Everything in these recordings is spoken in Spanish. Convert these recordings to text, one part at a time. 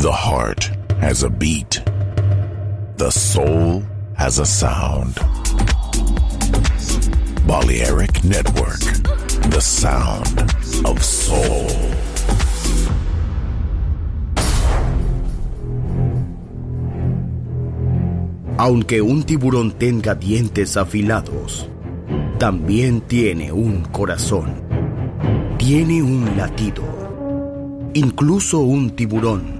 The heart has a beat. The soul has a sound. Balearic Network. The sound of soul. Aunque un tiburón tenga dientes afilados, también tiene un corazón. Tiene un latido. Incluso un tiburón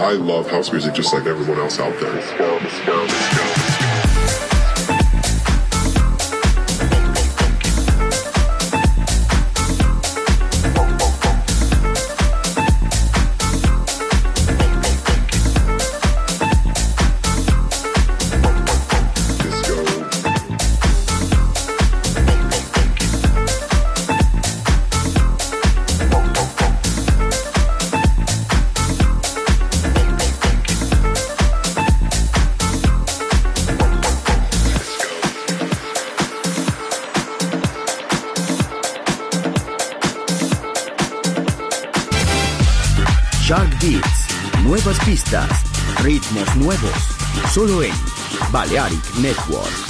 I love house music just like everyone else out there. Ritmos nuevos, solo en Balearic Network.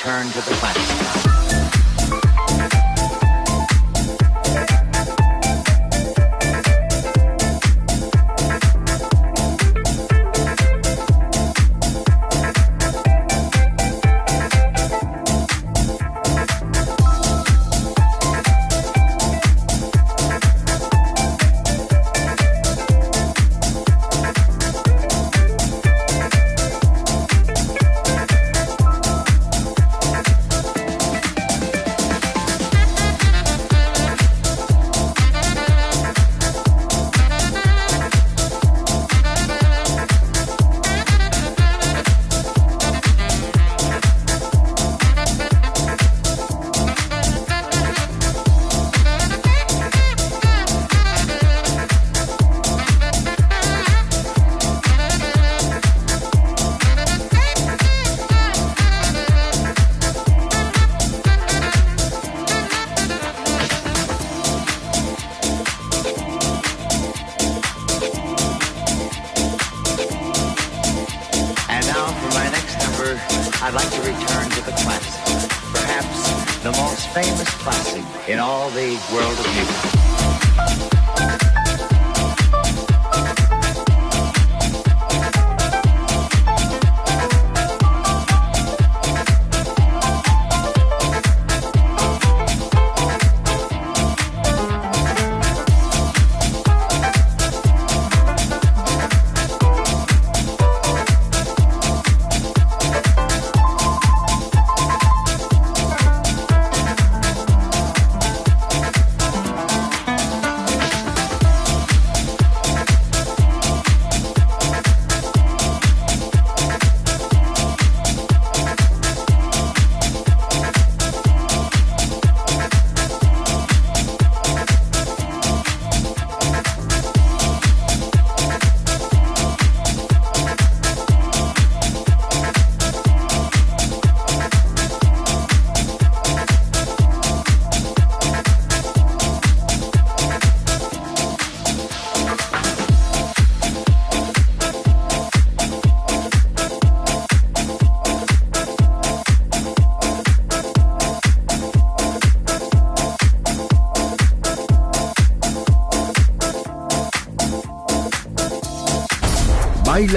Return to the planet. I'd like to return to the classic, perhaps the most famous classic in all the world of music.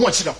want you to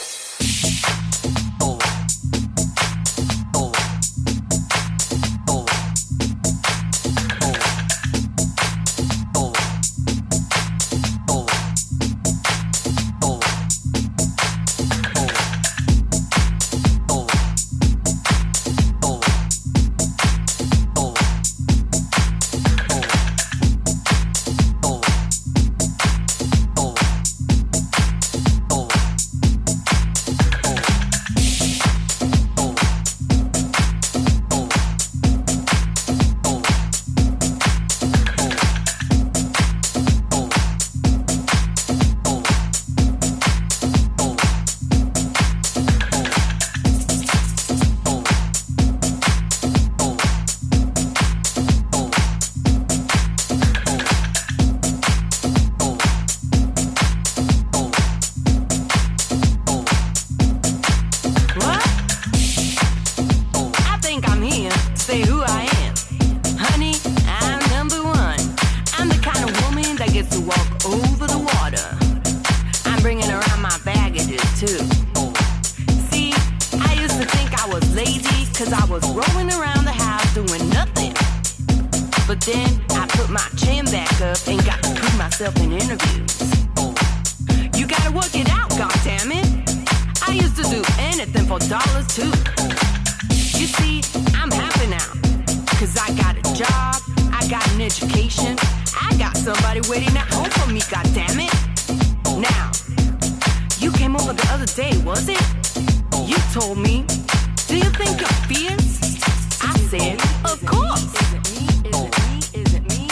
in. Of course. Is it me? Is it me?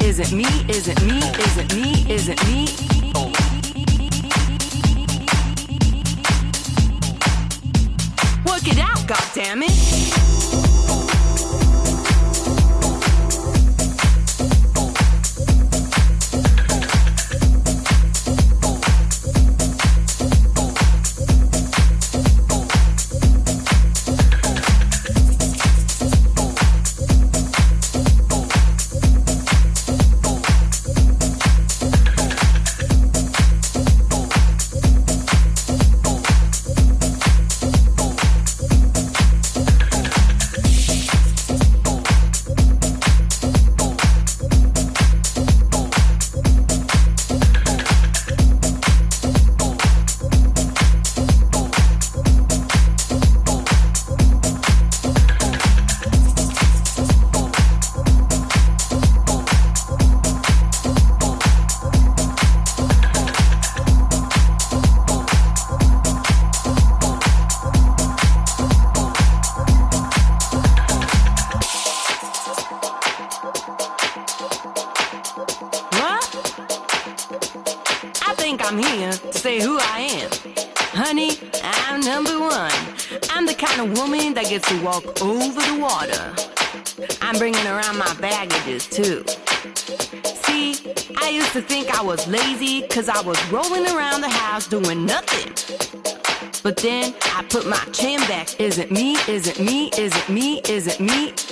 Is it me? Is it me? Is it me? Is it me? Work it out, goddammit. I was rolling around the house doing nothing. But then I put my chin back. Is it me? Is it me? Is it me? Is it me? Is it me?